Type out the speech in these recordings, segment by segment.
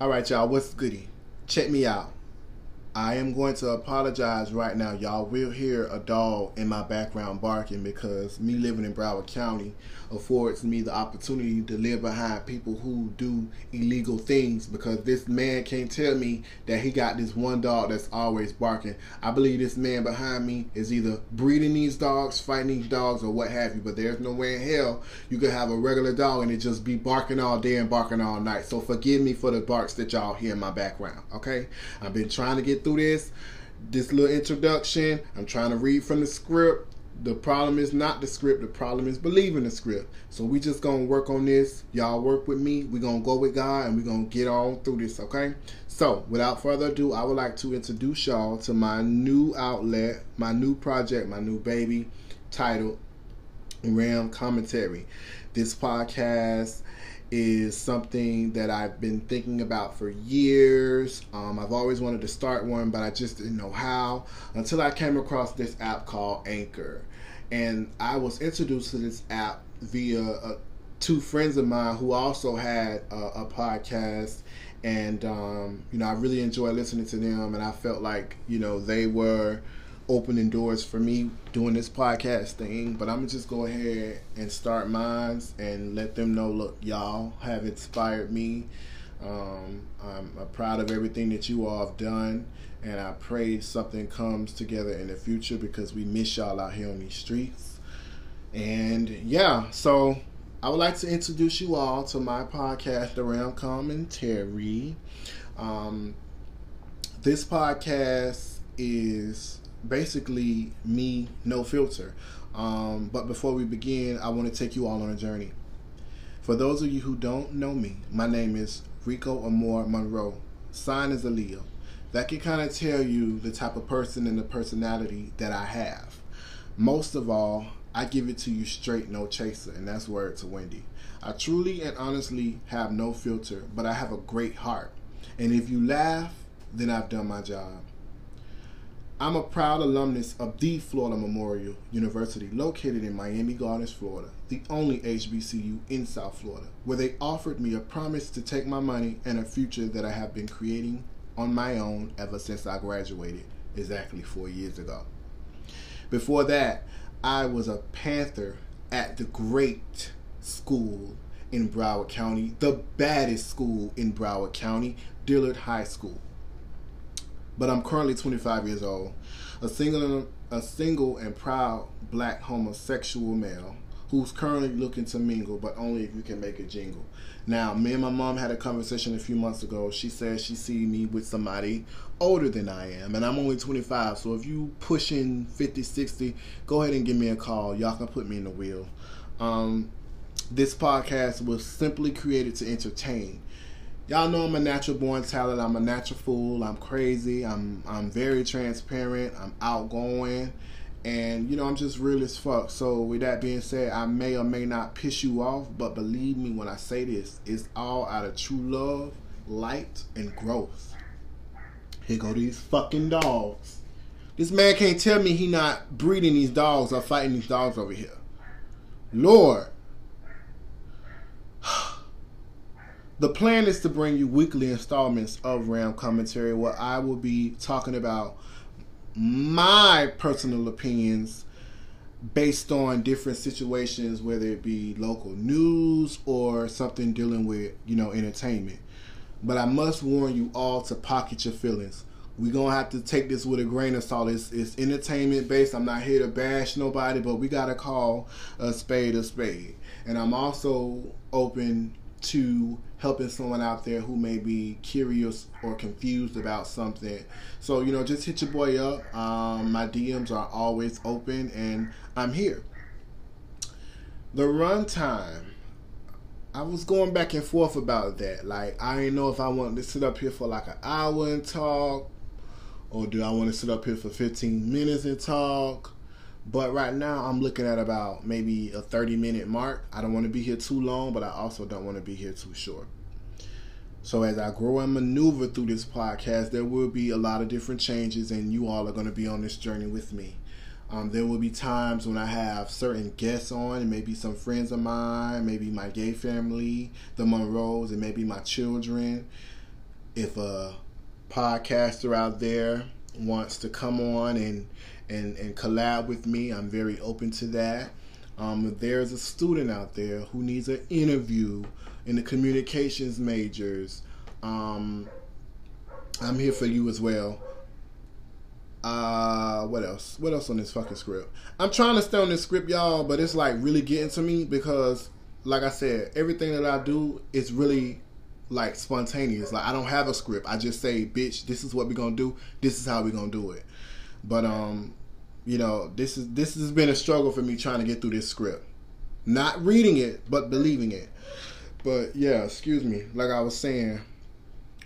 All right, y'all, what's goody? Check me out. I am going to apologize right now. Y'all will hear a dog in my background barking because me living in Broward County affords me the opportunity to live behind people who do illegal things because this man can't tell me that he got this one dog that's always barking. I believe this man behind me is either breeding these dogs, fighting these dogs, or what have you, but there's no way in hell you could have a regular dog and it just be barking all day and barking all night. So forgive me for the barks that y'all hear in my background, okay? I've been trying to get through this this little introduction. I'm trying to read from the script. The problem is not the script. The problem is believing the script. So we just gonna work on this. Y'all work with me. we gonna go with God and we gonna get on through this, okay? So without further ado, I would like to introduce y'all to my new outlet, my new project, my new baby titled Ram Commentary. This podcast is something that I've been thinking about for years. Um, I've always wanted to start one, but I just didn't know how until I came across this app called Anchor. And I was introduced to this app via uh, two friends of mine who also had a, a podcast. And, um, you know, I really enjoy listening to them. And I felt like, you know, they were opening doors for me doing this podcast thing. But I'm gonna just go ahead and start mine and let them know. Look, y'all have inspired me. Um, I'm, I'm proud of everything that you all have done, and I pray something comes together in the future because we miss y'all out here on these streets. And yeah, so I would like to introduce you all to my podcast, Ram Commentary. Um, this podcast is basically me, no filter. Um, but before we begin, I want to take you all on a journey. For those of you who don't know me, my name is Rico Amore Monroe. Sign is a Leo. That can kind of tell you the type of person and the personality that I have. Most of all, I give it to you straight, no chaser, and that's word to Wendy. I truly and honestly have no filter, but I have a great heart. And if you laugh, then I've done my job. I'm a proud alumnus of the Florida Memorial University, located in Miami Gardens, Florida, the only HBCU in South Florida, where they offered me a promise to take my money and a future that I have been creating on my own ever since I graduated exactly four years ago. Before that, I was a Panther at the great school in Broward County, the baddest school in Broward County, Dillard High School but I'm currently 25 years old, a single a single and proud black homosexual male who's currently looking to mingle, but only if you can make a jingle. Now, me and my mom had a conversation a few months ago. She said she see me with somebody older than I am, and I'm only 25. So if you pushing 50, 60, go ahead and give me a call. Y'all can put me in the wheel. Um, this podcast was simply created to entertain y'all know I'm a natural born talent. I'm a natural fool. I'm crazy. I'm I'm very transparent. I'm outgoing. And you know, I'm just real as fuck. So with that being said, I may or may not piss you off, but believe me when I say this, it's all out of true love, light, and growth. Here go these fucking dogs. This man can't tell me he not breeding these dogs or fighting these dogs over here. Lord. The plan is to bring you weekly installments of Ram Commentary where I will be talking about my personal opinions based on different situations, whether it be local news or something dealing with, you know, entertainment. But I must warn you all to pocket your feelings. We're gonna have to take this with a grain of salt. It's, it's entertainment based. I'm not here to bash nobody, but we gotta call a spade a spade. And I'm also open to helping someone out there who may be curious or confused about something. So, you know, just hit your boy up. Um, my DMs are always open and I'm here. The runtime. I was going back and forth about that. Like, I didn't know if I wanted to sit up here for like an hour and talk, or do I want to sit up here for 15 minutes and talk? But right now, I'm looking at about maybe a 30 minute mark. I don't want to be here too long, but I also don't want to be here too short. So, as I grow and maneuver through this podcast, there will be a lot of different changes, and you all are going to be on this journey with me. Um, there will be times when I have certain guests on, and maybe some friends of mine, maybe my gay family, the Monroes, and maybe my children. if a podcaster out there wants to come on and and and collab with me, I'm very open to that. Um, there's a student out there who needs an interview in the communications majors, um, I'm here for you as well. Uh, what else? What else on this fucking script? I'm trying to stay on this script, y'all, but it's like really getting to me because, like I said, everything that I do is really like spontaneous. Like I don't have a script. I just say, "Bitch, this is what we're gonna do. This is how we're gonna do it." But um, you know, this is this has been a struggle for me trying to get through this script. Not reading it, but believing it. But yeah, excuse me. Like I was saying,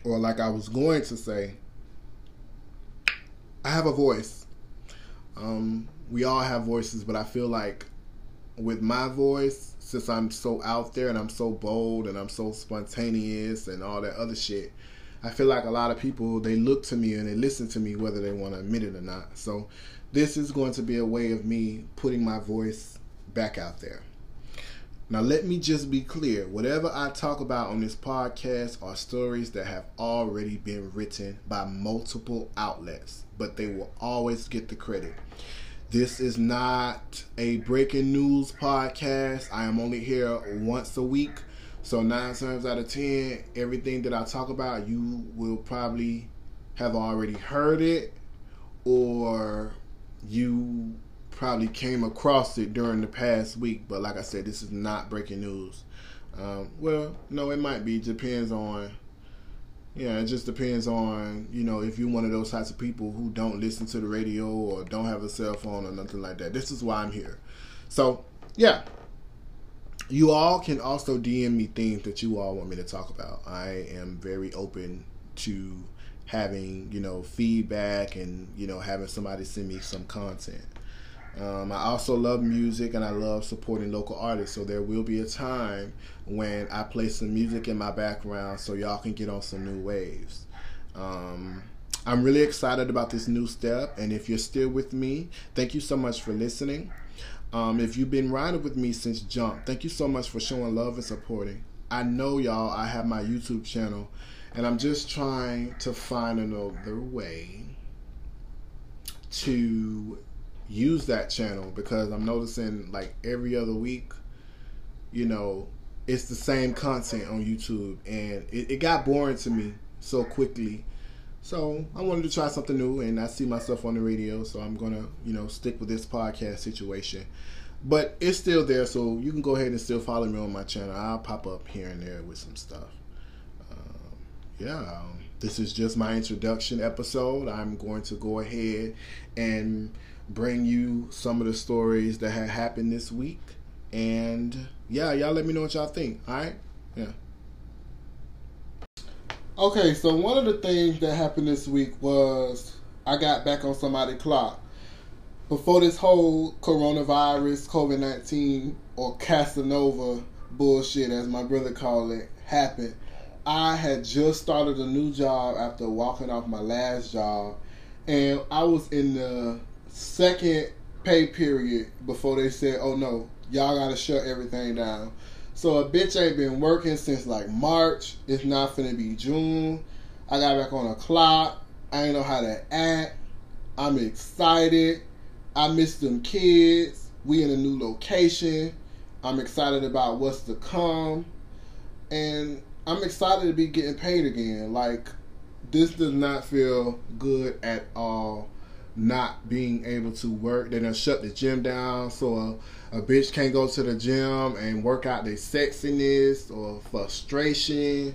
or like I was going to say, I have a voice. Um, we all have voices, but I feel like with my voice, since I'm so out there and I'm so bold and I'm so spontaneous and all that other shit, I feel like a lot of people they look to me and they listen to me whether they want to admit it or not. So this is going to be a way of me putting my voice back out there. Now, let me just be clear whatever I talk about on this podcast are stories that have already been written by multiple outlets, but they will always get the credit. This is not a breaking news podcast. I am only here once a week. So, nine times out of ten, everything that I talk about, you will probably have already heard it or you probably came across it during the past week, but like I said, this is not breaking news. Um, well, no, it might be. Depends on. Yeah, it just depends on you know if you're one of those types of people who don't listen to the radio or don't have a cell phone or nothing like that. This is why I'm here. So yeah, you all can also DM me things that you all want me to talk about. I am very open to having you know feedback and you know having somebody send me some content. Um, I also love music and I love supporting local artists. So there will be a time when I play some music in my background so y'all can get on some new waves. Um, I'm really excited about this new step. And if you're still with me, thank you so much for listening. Um, if you've been riding with me since jump, thank you so much for showing love and supporting. I know y'all, I have my YouTube channel and I'm just trying to find another way to use that channel because I'm noticing like every other week, you know, it's the same content on YouTube and it, it got boring to me so quickly. So I wanted to try something new and I see myself on the radio, so I'm gonna, you know, stick with this podcast situation. But it's still there, so you can go ahead and still follow me on my channel. I'll pop up here and there with some stuff. Yeah, um, this is just my introduction episode. I'm going to go ahead and bring you some of the stories that had happened this week. And yeah, y'all let me know what y'all think. All right? Yeah. Okay, so one of the things that happened this week was I got back on somebody's clock. Before this whole coronavirus, COVID 19, or Casanova bullshit, as my brother called it, happened, I had just started a new job after walking off my last job. And I was in the second pay period before they said, "Oh no, y'all gotta shut everything down." So a bitch ain't been working since like March. It's not finna be June. I got back on a clock. I ain't know how to act. I'm excited. I miss them kids. We in a new location. I'm excited about what's to come. And I'm excited to be getting paid again. Like this does not feel good at all not being able to work. They done shut the gym down, so a, a bitch can't go to the gym and work out their sexiness or frustration.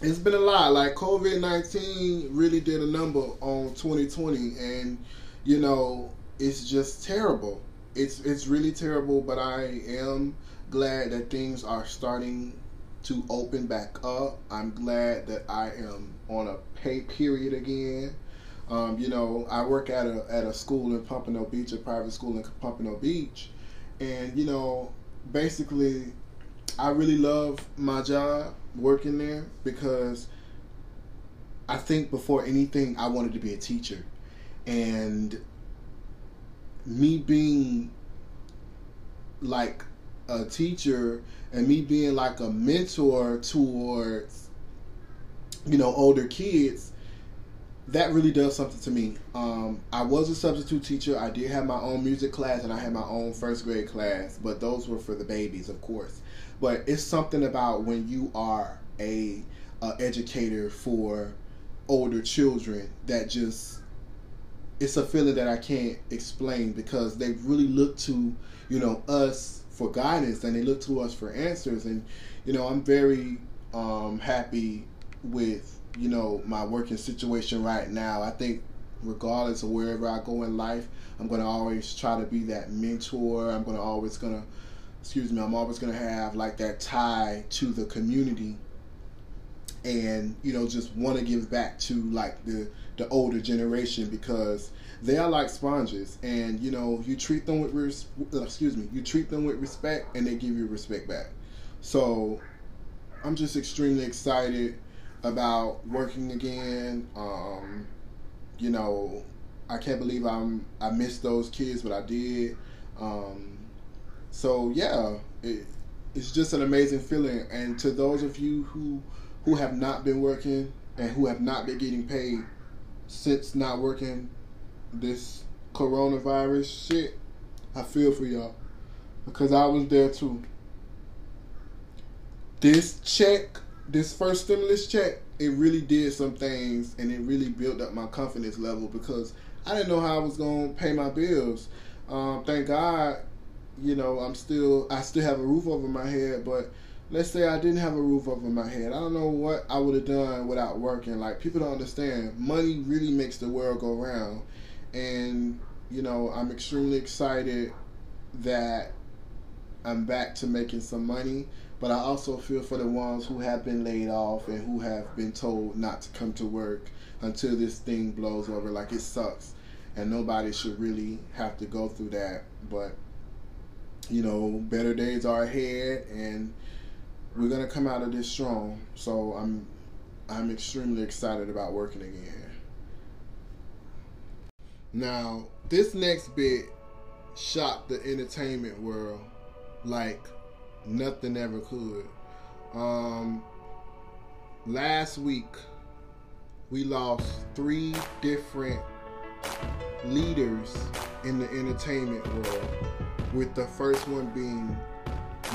It's been a lot. Like COVID nineteen really did a number on 2020, and you know it's just terrible. It's it's really terrible. But I am glad that things are starting to open back up. I'm glad that I am on a pay period again. Um, you know, I work at a at a school in Pompano Beach, a private school in Pompano Beach, and you know, basically, I really love my job working there because I think before anything, I wanted to be a teacher, and me being like a teacher and me being like a mentor towards you know, older kids, that really does something to me. Um, I was a substitute teacher. I did have my own music class and I had my own first grade class, but those were for the babies, of course. But it's something about when you are a, a educator for older children that just it's a feeling that I can't explain because they really look to you know us for guidance and they look to us for answers and you know I'm very um, happy with you know my working situation right now. I think regardless of wherever I go in life, I'm gonna always try to be that mentor. I'm gonna always gonna excuse me. I'm always gonna have like that tie to the community and you know just want to give back to like the the older generation because they are like sponges and you know you treat them with res- excuse me you treat them with respect and they give you respect back. So i'm just extremely excited about working again. Um, you know i can't believe i'm i missed those kids but i did. Um, so yeah it, it's just an amazing feeling. And to those of you who who have not been working and who have not been getting paid since not working this coronavirus shit, I feel for y'all because I was there too. This check, this first stimulus check, it really did some things and it really built up my confidence level because I didn't know how I was going to pay my bills. Um, thank God, you know, I'm still, I still have a roof over my head, but let's say I didn't have a roof over my head. I don't know what I would have done without working. Like people don't understand, money really makes the world go round. And you know, I'm extremely excited that I'm back to making some money, but I also feel for the ones who have been laid off and who have been told not to come to work until this thing blows over. Like it sucks. And nobody should really have to go through that. But you know, better days are ahead and we're gonna come out of this strong. So I'm I'm extremely excited about working again. Now, this next bit shocked the entertainment world like nothing ever could. Um, last week, we lost three different leaders in the entertainment world, with the first one being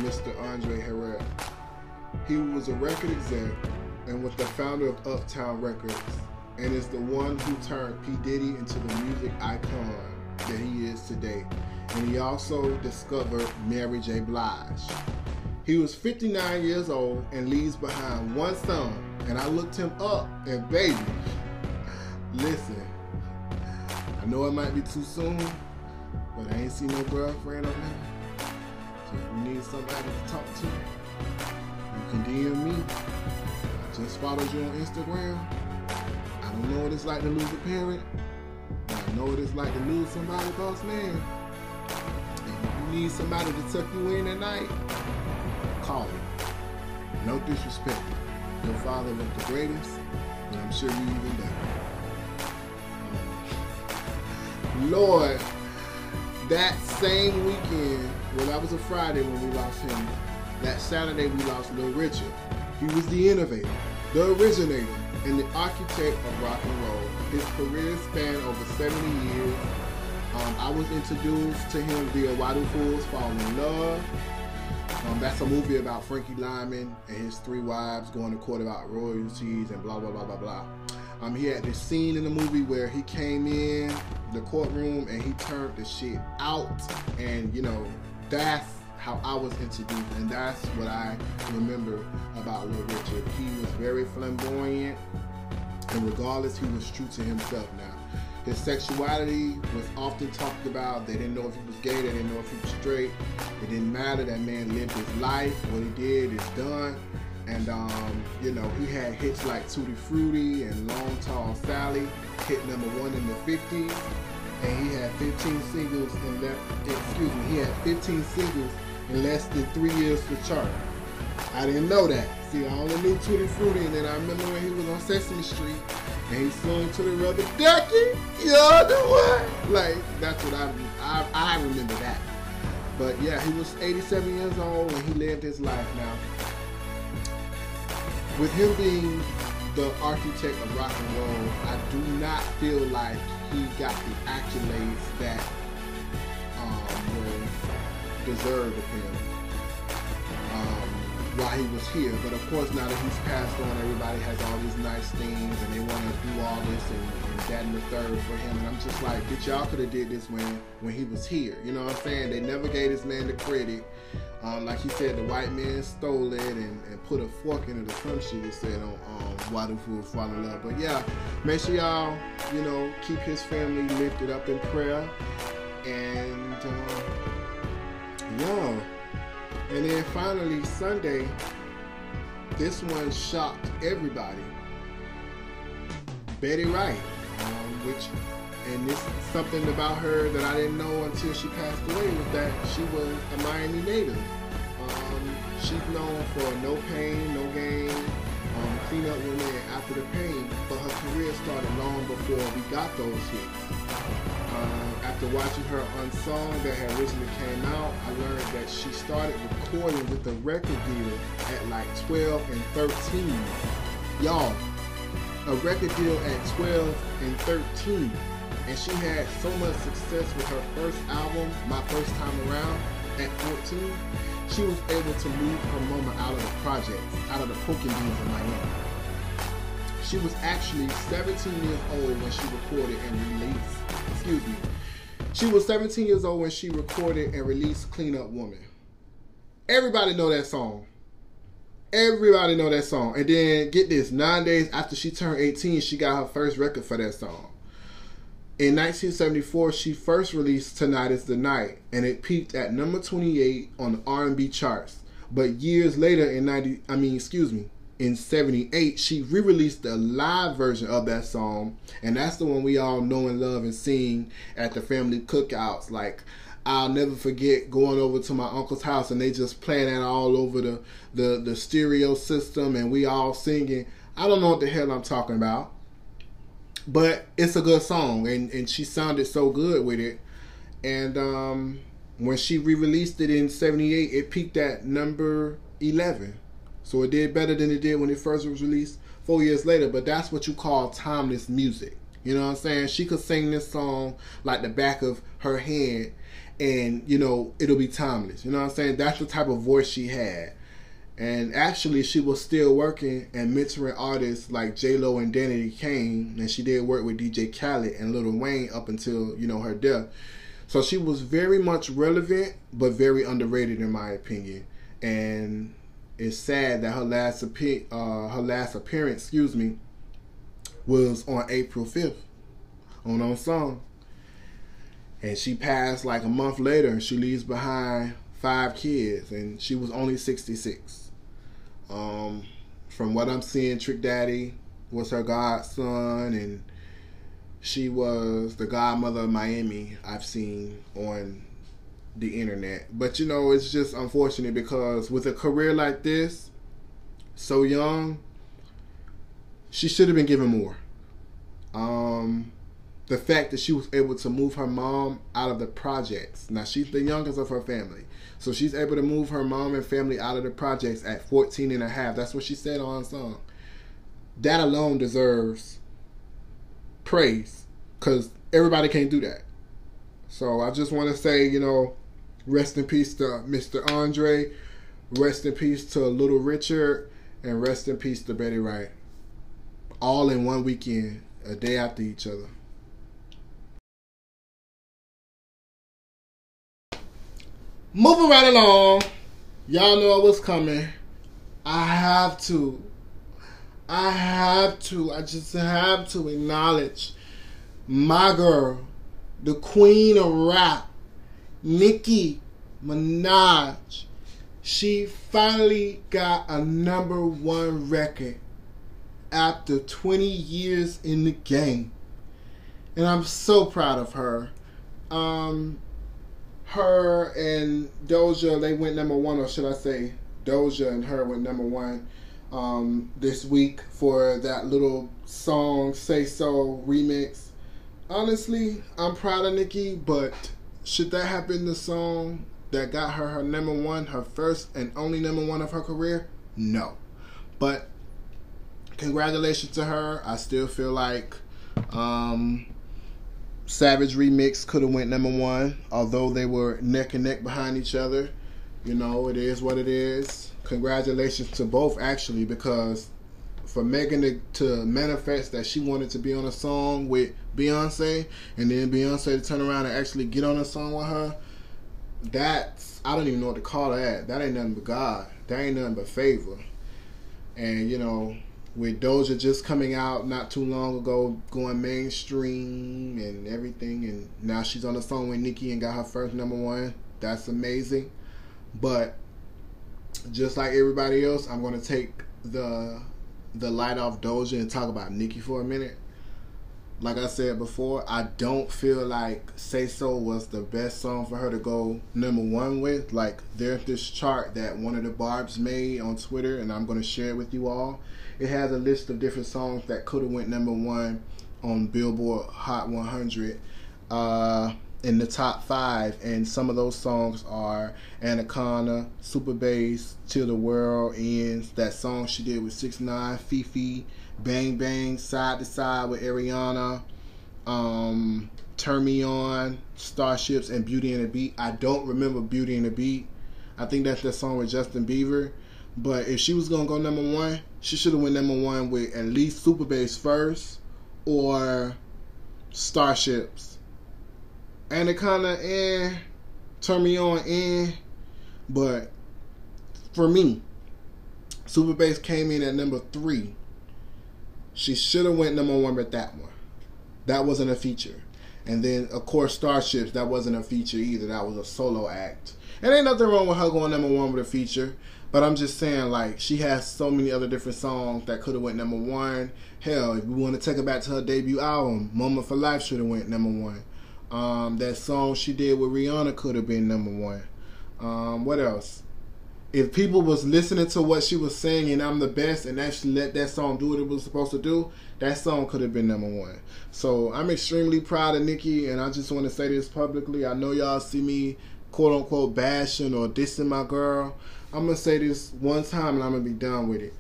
Mr. Andre Harrell. He was a record exec and was the founder of Uptown Records and is the one who turned P. Diddy into the music icon that he is today. And he also discovered Mary J. Blige. He was 59 years old and leaves behind one son. And I looked him up, and baby, listen, I know it might be too soon, but I ain't seen no girlfriend on him. So if you need somebody to talk to, you can DM me. I just followed you on Instagram. I know what it's like to lose a parent, I know what it's like to lose somebody, boss man. If you need somebody to tuck you in at night, call me. No disrespect. Your father was the greatest, and I'm sure you even better. Um, Lord, that same weekend, well, that was a Friday when we lost him. That Saturday we lost Little Richard. He was the innovator, the originator, and the architect of rock and roll. His career spanned over 70 years. Um, I was introduced to him via Why Fools Fall in Love. Um, that's a movie about Frankie Lymon and his three wives going to court about royalties and blah blah blah blah blah. Um, he had this scene in the movie where he came in the courtroom and he turned the shit out, and you know that's how I was introduced, and that's what I remember about Little Richard. He was very flamboyant, and regardless, he was true to himself. Now, his sexuality was often talked about. They didn't know if he was gay. They didn't know if he was straight. It didn't matter. That man lived his life. What he did is done. And um, you know, he had hits like Tutti Frutti and Long Tall Sally, hit number one in the 50s. And he had 15 singles in less. Excuse me, he had 15 singles in less than three years for chart. I didn't know that. See, I only knew Tutti Frutti, and then I remember when he was on Sesame Street and he sung to the rubber ducky. You're the one. Like that's what I, I I remember that. But yeah, he was 87 years old and he lived his life now. With him being the architect of rock and roll, I do not feel like he got the accolades that deserved of him um, while he was here. But of course, now that he's passed on, everybody has all these nice things, and they want to do all this and, and that and the third for him. And I'm just like, bitch, y'all could have did this when when he was here. You know what I'm saying? They never gave this man the credit. Um, like he said, the white man stole it and, and put a fork in it some shit he said on um, Why Do Fools Fall in Love. But yeah, make sure y'all, you know, keep his family lifted up in prayer. And yeah. And then finally, Sunday, this one shocked everybody. Betty Wright, um, which, and this something about her that I didn't know until she passed away was that she was a Miami native. Um, she's known for no pain, no gain, um, clean up woman after the pain, but her career started long before we got those hits. Uh, after watching her Unsung that had originally came out, I learned that she started recording with a record deal at like 12 and 13. Y'all, a record deal at 12 and 13. And she had so much success with her first album, My First Time Around, at 14. She was able to move her mama out of the projects, out of the Pork 'n' Beans in Miami. She was actually 17 years old when she recorded and released, excuse me. She was 17 years old when she recorded and released Clean Up Woman. Everybody know that song. Everybody know that song. And then get this, nine days after she turned 18, she got her first record for that song. In 1974, she first released "Tonight Is the Night," and it peaked at number 28 on the R&B charts. But years later, in 90, I mean, excuse me, in 78, she re-released the live version of that song, and that's the one we all know and love and sing at the family cookouts. Like, I'll never forget going over to my uncle's house and they just playing that all over the, the, the stereo system and we all singing. I don't know what the hell I'm talking about but it's a good song and, and she sounded so good with it and um, when she re-released it in 78 it peaked at number 11 so it did better than it did when it first was released four years later but that's what you call timeless music. You know what i'm saying? She could sing this song like the back of her hand and you know it'll be timeless. You know what i'm saying? That's the type of voice she had. And actually, she was still working and mentoring artists like J Lo and Danity Kane, and she did work with DJ Khaled and Lil Wayne up until you know her death. So she was very much relevant, but very underrated in my opinion. And it's sad that her last appe- uh, her last appearance, excuse me, was on April fifth on Unsung, and she passed like a month later, and she leaves behind five kids, and she was only sixty six. Um, from what I'm seeing, Trick Daddy was her godson, and she was the godmother of Miami. I've seen on the internet, but you know, it's just unfortunate because with a career like this, so young, she should have been given more. Um, the fact that she was able to move her mom out of the projects. Now she's the youngest of her family. So she's able to move her mom and family out of the projects at 14 and a half. That's what she said on song. That alone deserves praise because everybody can't do that. So I just want to say, you know, rest in peace to Mr. Andre, rest in peace to Little Richard, and rest in peace to Betty Wright. All in one weekend, a day after each other. Moving right along. Y'all know what's coming. I have to. I have to. I just have to acknowledge my girl, the queen of rap, Nicki Minaj. She finally got a number one record after 20 years in the game. And I'm so proud of her. Um, her and Doja, they went number one, or should I say, Doja and her went number one um, this week for that little song "Say So" remix. Honestly, I'm proud of Nicki, but should that have been the song that got her her number one, her first and only number one of her career? No, but congratulations to her. I still feel like um, Savage Remix could have went number one, although they were neck and neck behind each other. You know, it is what it is. Congratulations to both actually, because for Megan to, to manifest that she wanted to be on a song with Beyonce, and then Beyonce to turn around and actually get on a song with her, that's I don't even know what to call that. That ain't nothing but God. That ain't nothing but favor. And you know, with Doja just coming out not too long ago, going mainstream and everything, and now she's on the song with Nicki and got her first number one. That's amazing. But just like everybody else, I'm gonna take the the light off Doja and talk about Nicki for a minute. Like I said before, I don't feel like Say So was the best song for her to go number one with. Like there's this chart that one of the Barbs made on Twitter, and I'm gonna share it with you all it has a list of different songs that could have went number one on Billboard Hot 100 uh, in the top five, and some of those songs are Anaconda, Super Bass, Till the World Ends, that song she did with Six Nine, FEFE, Bang Bang, Side to Side with Ariana, um, Turn Me On, Starships, and Beauty and the Beat. I don't remember Beauty and the Beat. I think that's the song with Justin Bieber. But if she was gonna go number one, she should have went number one with at least Super Bass first or Starships. And Turn Me On in, but for me, Super Bass came in at number three. She should have went number one with that one. That wasn't a feature. And then of course Starships, that wasn't a feature either. That was a solo act. And ain't nothing wrong with her going number one with a feature. But I'm just saying, like, she has so many other different songs that could have went number one. Hell, if we want to take it back to her debut album, Moment for Life should have went number one. Um, that song she did with Rihanna could have been number one. Um, what else? If people was listening to what she was saying and I'm the best and actually let that song do what it was supposed to do, that song could have been number one. So I'm extremely proud of Nicki and I just want to say this publicly. I know y'all see me quote unquote bashing or dissing my girl. I'm gonna say this one time and I'm gonna be done with it.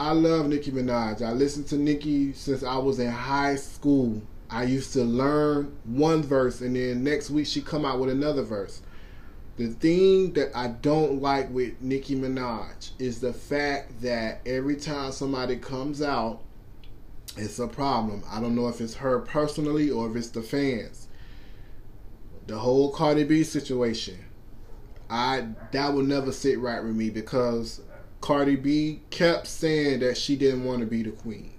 I love Nicki Minaj. I listened to Nicki since I was in high school. I used to learn one verse and then next week she come out with another verse. The thing that I don't like with Nicki Minaj is the fact that every time somebody comes out, it's a problem. I don't know if it's her personally or if it's the fans. The whole Cardi B situation I that will never sit right with me because Cardi B kept saying that she didn't want to be the queen.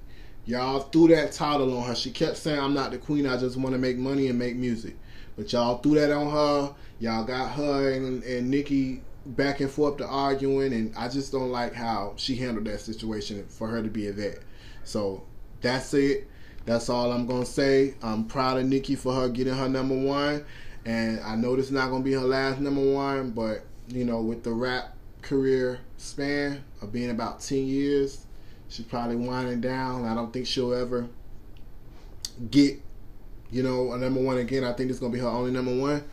Y'all threw that title on her. She kept saying, "I'm not the queen. I just want to make money and make music." But y'all threw that on her. Y'all got her and, and Nicki back and forth to arguing, and I just don't like how she handled that situation for her to be a vet. So that's it. That's all I'm gonna say. I'm proud of Nicki for her getting her number one. And I know this is not gonna be her last number one, but you know, with the rap career span of being about ten years, she's probably winding down. I don't think she'll ever get, you know, a number one again. I think it's gonna be her only number one.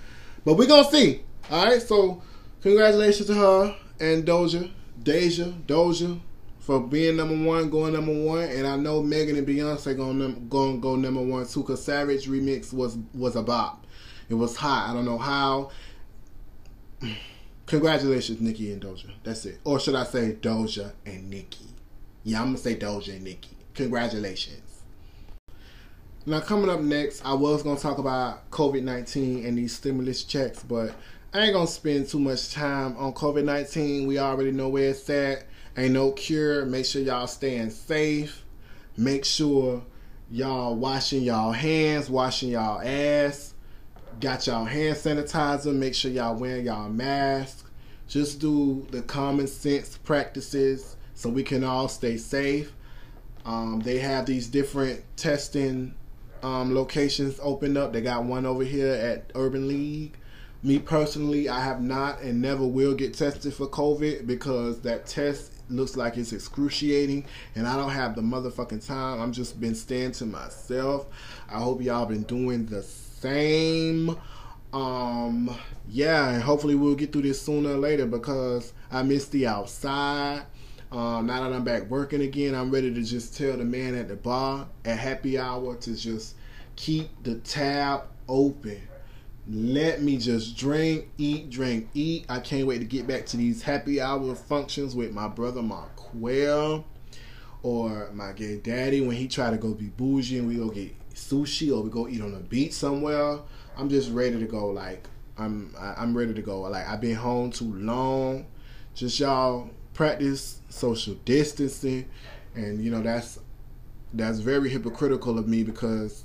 But we're gonna see. Alright, so congratulations to her and Doja, Deja, Doja, for being number one, going number one, and I know Megan and Beyonce gonna go go number one too. Cause Savage Remix was was a bop. It was hot. I don't know how. Congratulations, Nicki and Doja. That's it. Or should I say Doja and Nicki? Yeah, I'm gonna say Doja and Nicki. Congratulations. Now coming up next, I was gonna talk about COVID nineteen and these stimulus checks, but I ain't gonna spend too much time on COVID nineteen. We already know where it's at. Ain't no cure. Make sure y'all staying safe. Make sure y'all washing y'all hands, washing y'all ass. Got y'all hand sanitizer. Make sure y'all wearing y'all mask. Just do the common sense practices so we can all stay safe. Um, they have these different testing um, locations opened up. They got one over here at Urban League. Me personally, I have not and never will get tested for COVID because that test looks like it's excruciating and I don't have the motherfucking time. I'm just been staying to myself. I hope y'all been doing the same. Um, yeah, and hopefully we'll get through this sooner or later because I miss the outside. Um, now that I'm back working again, I'm ready to just tell the man at the bar at happy hour to just keep the tab open. Let me just drink, eat, drink, eat. I can't wait to get back to these happy hour functions with my brother Marquell or my gay daddy when he try to go be bougie and we go get sushi or we go eat on the beach somewhere. I'm just ready to go. Like I'm, I'm ready to go. Like I've been home too long. Just y'all practice social distancing, and you know that's that's very hypocritical of me because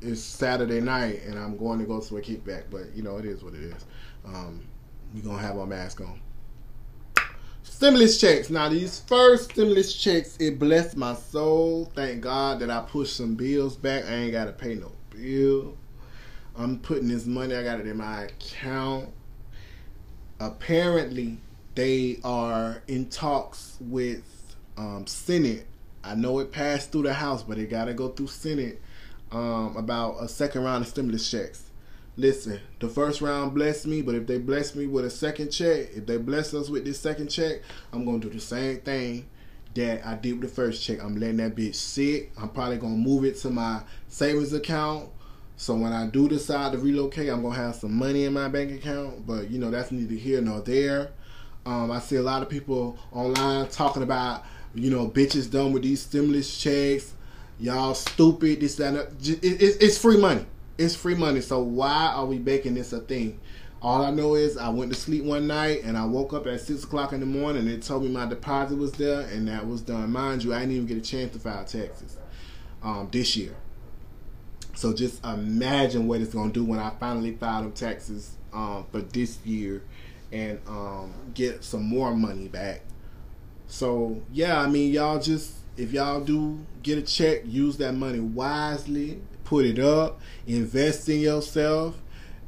it's Saturday night and I'm going to go to a kickback. But you know it is what it is. Um, we gonna have our mask on. Stimulus checks. Now these first stimulus checks, it blessed my soul. Thank God that I pushed some bills back. I ain't gotta pay no bill. I'm putting this money. I got it in my account. Apparently, they are in talks with um, Senate. I know it passed through the House, but it got to go through Senate um, about a second round of stimulus checks. Listen, the first round blessed me, but if they bless me with a second check, if they bless us with this second check, I'm gonna do the same thing that I did with the first check. I'm letting that bitch sit. I'm probably gonna move it to my savings account. So when I do decide to relocate, I'm gonna have some money in my bank account. But you know that's neither here nor there. Um, I see a lot of people online talking about, you know, bitches done with these stimulus checks. Y'all stupid. This that. it's free money. It's free money. So why are we making this a thing? All I know is I went to sleep one night and I woke up at six o'clock in the morning and it told me my deposit was there and that was done. Mind you, I didn't even get a chance to file taxes um, this year. So just imagine what it's gonna do when I finally file them taxes um, for this year and um, get some more money back. So yeah, I mean, y'all just if y'all do get a check, use that money wisely, put it up, invest in yourself,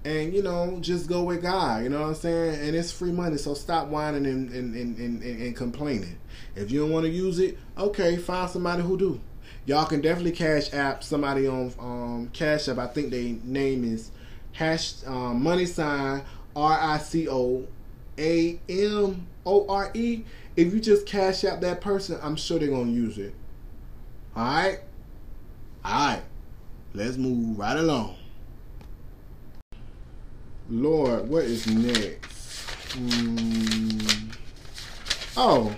and you know, just go with God. You know what I'm saying? And it's free money, so stop whining and and, and, and, and complaining. If you don't want to use it, okay, find somebody who do. Y'all can definitely cash app somebody on um, Cash App. I think their name is hash um, money sign R I C O A M O R E. If you just cash out that person, I'm sure they're gonna use it. All right, all right. Let's move right along. Lord, what is next? Hmm. Oh,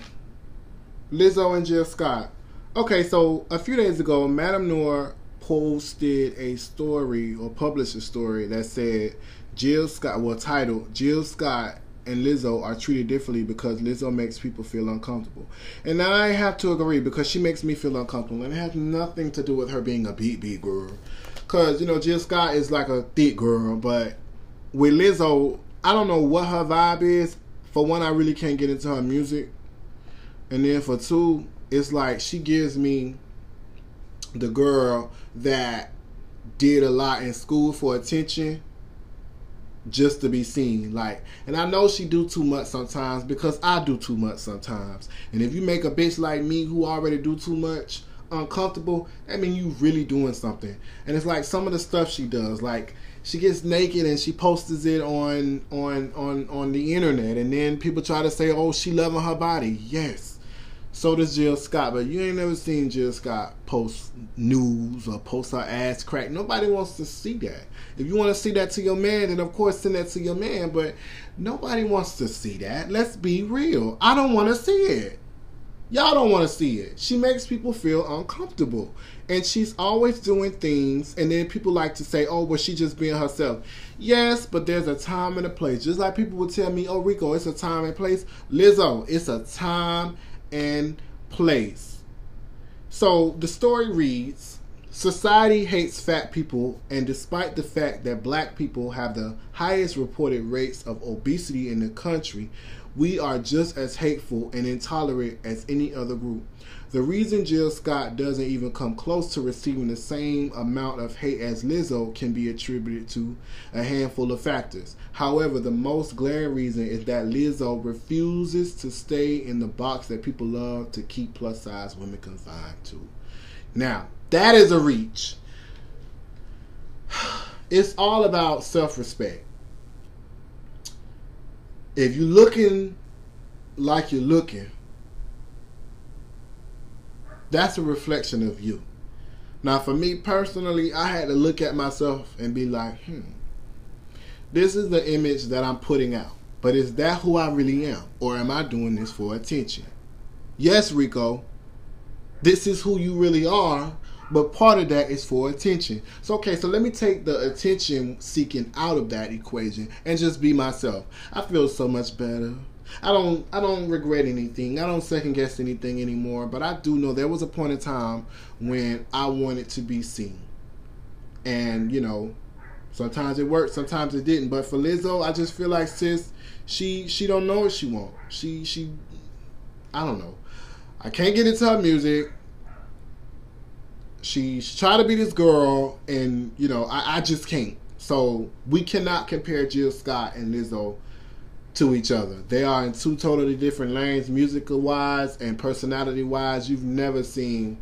Lizzo and Jill Scott. Okay, so a few days ago, Madame Noire posted a story or published a story that said Jill Scott, well, titled Jill Scott and Lizzo are treated differently because Lizzo makes people feel uncomfortable. And I have to agree because she makes me feel uncomfortable. And it has nothing to do with her being a beat beat girl. Because, you know, Jill Scott is like a thick girl. But with Lizzo, I don't know what her vibe is. For one, I really can't get into her music. And then for two, it's like she gives me the girl that did a lot in school for attention just to be seen like and i know she do too much sometimes because i do too much sometimes. And if you make a bitch like me who already do too much uncomfortable that mean you really doing something. And it's like some of the stuff she does like she gets naked and she posts it on on on on the internet and then people try to say oh she loving her body. Yes so does Jill Scott, but you ain't never seen Jill Scott post news or post her ass crack. Nobody wants to see that. If you want to see that to your man, then of course send that to your man, but nobody wants to see that. Let's be real. I don't want to see it. Y'all don't want to see it. She makes people feel uncomfortable. And she's always doing things, and then people like to say, oh, well, she just being herself. Yes, but there's a time and a place. Just like people would tell me, oh, Rico, it's a time and place. Lizzo, it's a time and place. So the story reads Society hates fat people, and despite the fact that black people have the highest reported rates of obesity in the country, we are just as hateful and intolerant as any other group. The reason Jill Scott doesn't even come close to receiving the same amount of hate as Lizzo can be attributed to a handful of factors. However, the most glaring reason is that Lizzo refuses to stay in the box that people love to keep plus size women confined to. Now, that is a reach. It's all about self respect. If you're looking like you're looking, That's a reflection of you. Now, for me personally, I had to look at myself and be like, hmm, this is the image that I'm putting out. But is that who I really am? Or am I doing this for attention? Yes, Rico, this is who you really are, but part of that is for attention. So, okay, so let me take the attention seeking out of that equation and just be myself. I feel so much better. I don't I don't regret anything. I don't second guess anything anymore. But I do know there was a point in time when I wanted to be seen. And, you know, sometimes it worked, sometimes it didn't. But for Lizzo, I just feel like sis, she she don't know what she want. She she I don't know. I can't get into her music. She's trying to be this girl, and you know, I, I just can't. So we cannot compare Jill Scott and Lizzo to each other. They are in two totally different lanes, musical wise and personality wise. You've never seen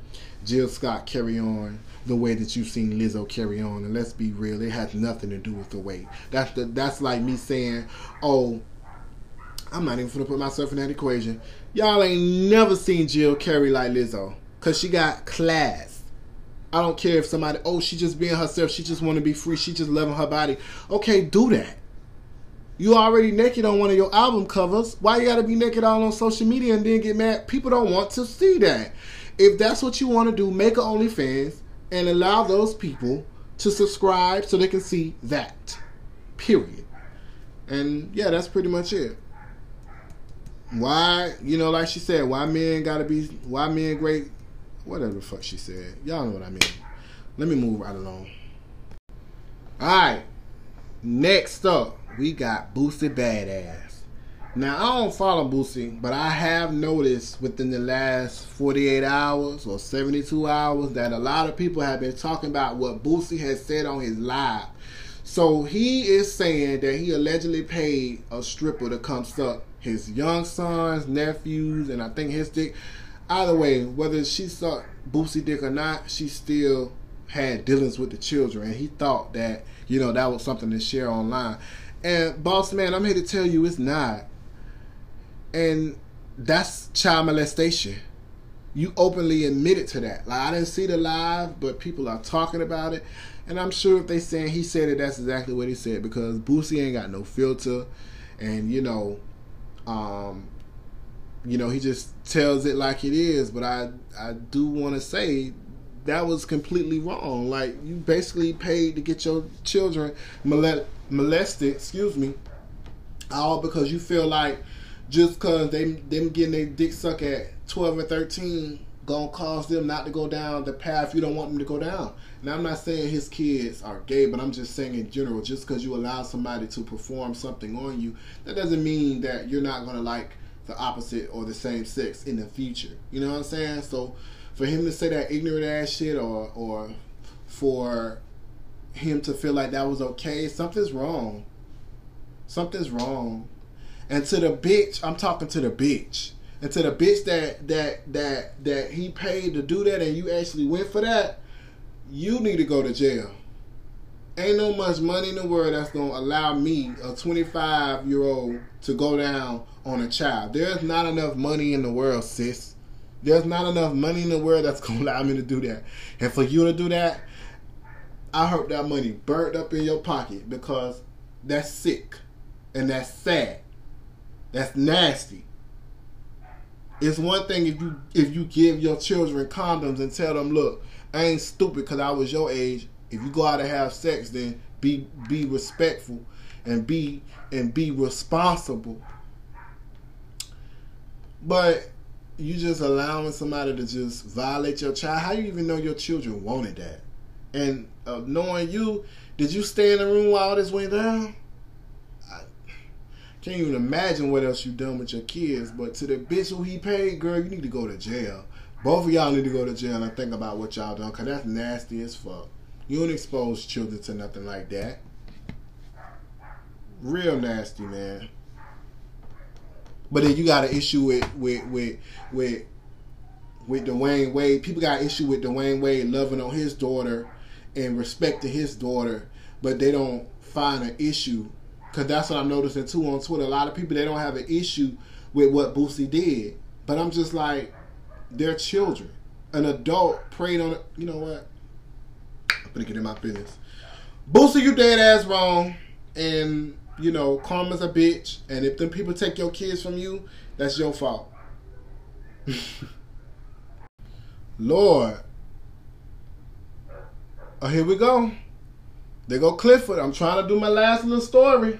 Jill Scott carry on the way that you've seen Lizzo carry on. And let's be real, it has nothing to do with the weight. That's the that's like me saying, oh, I'm not even gonna put myself in that equation. Y'all ain't never seen Jill carry like Lizzo. Cause she got class. I don't care if somebody, oh, she just being herself, she just wanna be free, she just loving her body. Okay, do that. You already naked on one of your album covers. Why you gotta be naked all on social media and then get mad? People don't want to see that. If that's what you want to do, make an OnlyFans and allow those people to subscribe so they can see that. Period. And yeah, that's pretty much it. Why, you know, like she said, why men gotta be, why men great, whatever the fuck she said. Y'all know what I mean. Let me move right along. All right. Next up we got Boosie Badass. Now I don't follow Boosie, but I have noticed within the last 48 hours or 72 hours that a lot of people have been talking about what Boosie has said on his live. So he is saying that he allegedly paid a stripper to come suck his young sons, nephews, and I think his dick. Either way, whether she sucked Boosie dick or not, she still had dealings with the children, and he thought that you know that was something to share online. And boss man, I'm here to tell you it's not. And that's child molestation. You openly admitted to that. Like I didn't see the live, but people are talking about it. And I'm sure if they saying he said it, that's exactly what he said because Boosie ain't got no filter, and you know, um, you know he just tells it like it is. But I I do want to say that was completely wrong. Like you basically paid to get your children molested molested, excuse me, all because you feel like just because they them getting their dick sucked at 12 or 13 gonna cause them not to go down the path you don't want them to go down. Now I'm not saying his kids are gay, but I'm just saying in general, just because you allow somebody to perform something on you, that doesn't mean that you're not gonna like the opposite or the same sex in the future. You know what I'm saying? So for him to say that ignorant ass shit or or for him to feel like that was okay, something's wrong. Something's wrong. And to the bitch, I'm talking to the bitch. And to the bitch that that that that he paid to do that and you actually went for that, you need to go to jail. Ain't no much money in the world that's gonna allow me, a 25 year old, to go down on a child. There's not enough money in the world, sis. There's not enough money in the world that's gonna allow me to do that. And for you to do that, I hope that money burnt up in your pocket because that's sick and that's sad. That's nasty. It's one thing if you if you give your children condoms and tell them, look, I ain't stupid because I was your age. If you go out and have sex, then be be respectful and be and be responsible. But you just allowing somebody to just violate your child. How you even know your children wanted that? And uh, knowing you, did you stay in the room while all this went down? I can't even imagine what else you done with your kids. But to the bitch who he paid, girl, you need to go to jail. Both of y'all need to go to jail and think about what y'all done, cause that's nasty as fuck. You don't expose children to nothing like that. Real nasty, man. But then you got an issue with with with with with Dwyane Wade. People got issue with Dwyane Wade loving on his daughter and respecting his daughter, but they don't find an issue because that's what I'm noticing too on Twitter. A lot of people they don't have an issue with what Boosie did, but I'm just like, they're children. an adult preyed on. You know what? I'm gonna get in my business. Boosie, you dead ass wrong, and you know karma's a bitch. And if them people take your kids from you, that's your fault. Lord. Oh, here we go. They go Clifford. I'm trying to do my last little story.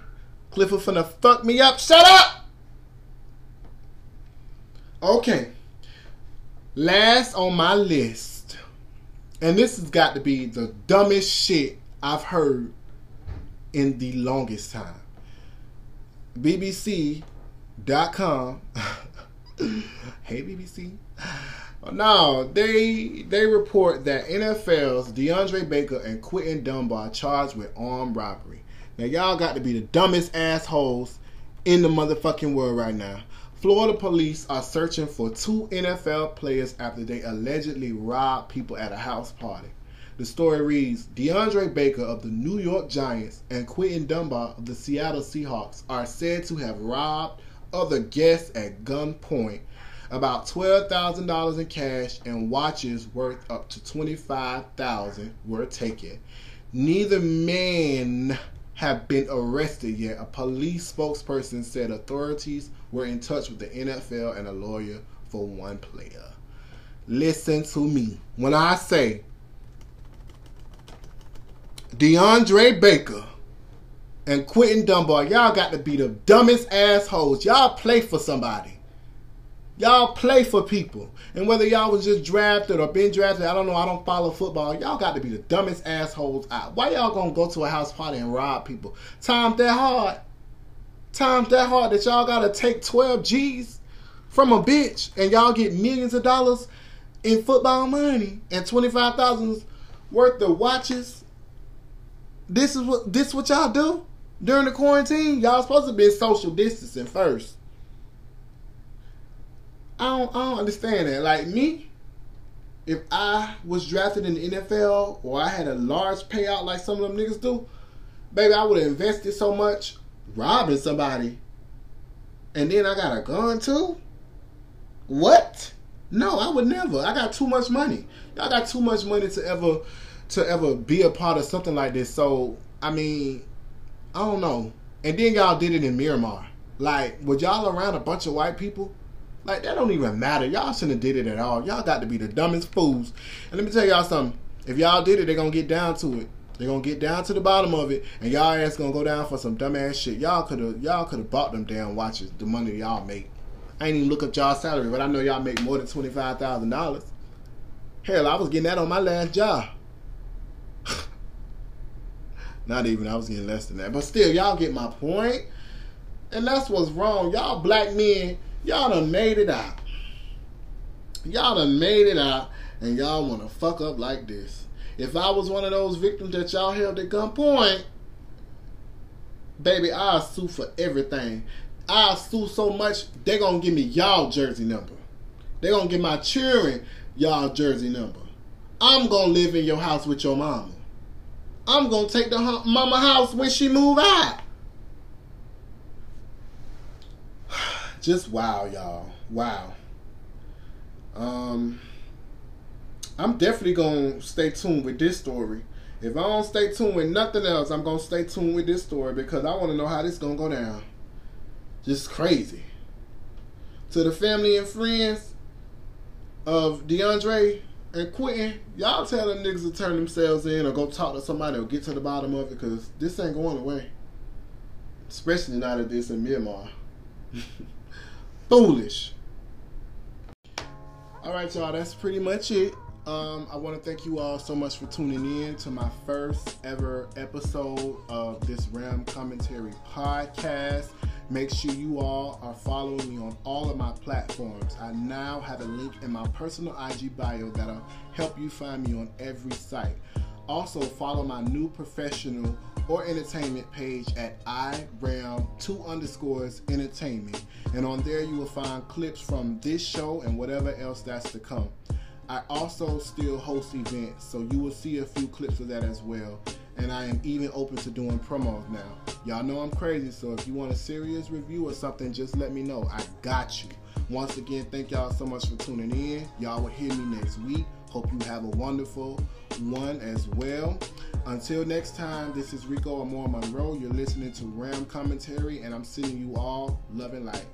Clifford finna fuck me up. Shut up! Okay. Last on my list. And this has got to be the dumbest shit I've heard in the longest time. BBC.com. hey, BBC. No, they they report that NFL's DeAndre Baker and Quinton Dunbar charged with armed robbery. Now y'all got to be the dumbest assholes in the motherfucking world right now. Florida police are searching for two NFL players after they allegedly robbed people at a house party. The story reads DeAndre Baker of the New York Giants and Quinton Dunbar of the Seattle Seahawks are said to have robbed other guests at gunpoint about $12,000 in cash and watches worth up to 25000 were taken. Neither man have been arrested yet. A police spokesperson said authorities were in touch with the NFL and a lawyer for one player. Listen to me. When I say DeAndre Baker and Quinton Dunbar, y'all got to be the dumbest assholes. Y'all play for somebody. Y'all play for people. And whether y'all was just drafted or been drafted, I don't know, I don't follow football. Y'all got to be the dumbest assholes out. Why y'all gonna go to a house party and rob people? Times that hard. Times that hard that y'all gotta take 12 G's from a bitch and y'all get millions of dollars in football money and 25,000 worth of watches. This is what this what y'all do during the quarantine. Y'all supposed to be social distancing first. I don't, I don't understand that. Like me, if I was drafted in the NFL or I had a large payout like some of them niggas do, baby, I would have invested so much robbing somebody, and then I got a gun too. What? No, I would never. I got too much money. I got too much money to ever to ever be a part of something like this. So I mean, I don't know. And then y'all did it in Miramar. Like, was y'all around a bunch of white people? Like that don't even matter. Y'all shouldn't have did it at all. Y'all got to be the dumbest fools. And let me tell y'all something. If y'all did it, they're gonna get down to it. They're gonna get down to the bottom of it, and y'all ass gonna go down for some dumbass shit. Y'all could have y'all could have bought them damn watches. The money y'all make. I ain't even look up y'all salary, but I know y'all make more than twenty five thousand dollars. Hell, I was getting that on my last job. Not even. I was getting less than that, but still, y'all get my point. And that's what's wrong. Y'all black men Y'all done made it out. Y'all done made it out, and y'all want to fuck up like this. If I was one of those victims that y'all held at gunpoint, baby, I'll sue for everything. I'll sue so much, they going to give me y'all jersey number. they going to give my children y'all jersey number. I'm going to live in your house with your mama. I'm to take the mama house when she move out. just wow, y'all. Wow. Um, I'm definitely gonna stay tuned with this story. If I don't stay tuned with nothing else, I'm gonna stay tuned with this story because I want to know how this gonna go down. Just crazy. To the family and friends of DeAndre and Quinton, y'all tell them niggas to turn themselves in or go talk to somebody or get to the bottom of it because this ain't going away. Especially not that this in Miramar. foolish. All right, y'all, that's pretty much it. Um, I want to thank you all so much for tuning in to my first ever episode of this Ram Commentary podcast. Make sure you all are following me on all of my platforms. I now have a link in my personal IG bio that'll help you find me on every site. Also, follow my new professional or entertainment page at iram two underscores entertainment. And on there you will find clips from this show and whatever else that's to come. I also still host events, so you will see a few clips of that as well. And I am even open to doing promos now. Y'all know I'm crazy, so if you want a serious review or something, just let me know. I got you. Once again, thank y'all so much for tuning in. Y'all will hear me next week. Hope you have a wonderful one as well. Until next time, this is Rico Amore Monroe. You're listening to Ram Commentary, and I'm sending you all love and light.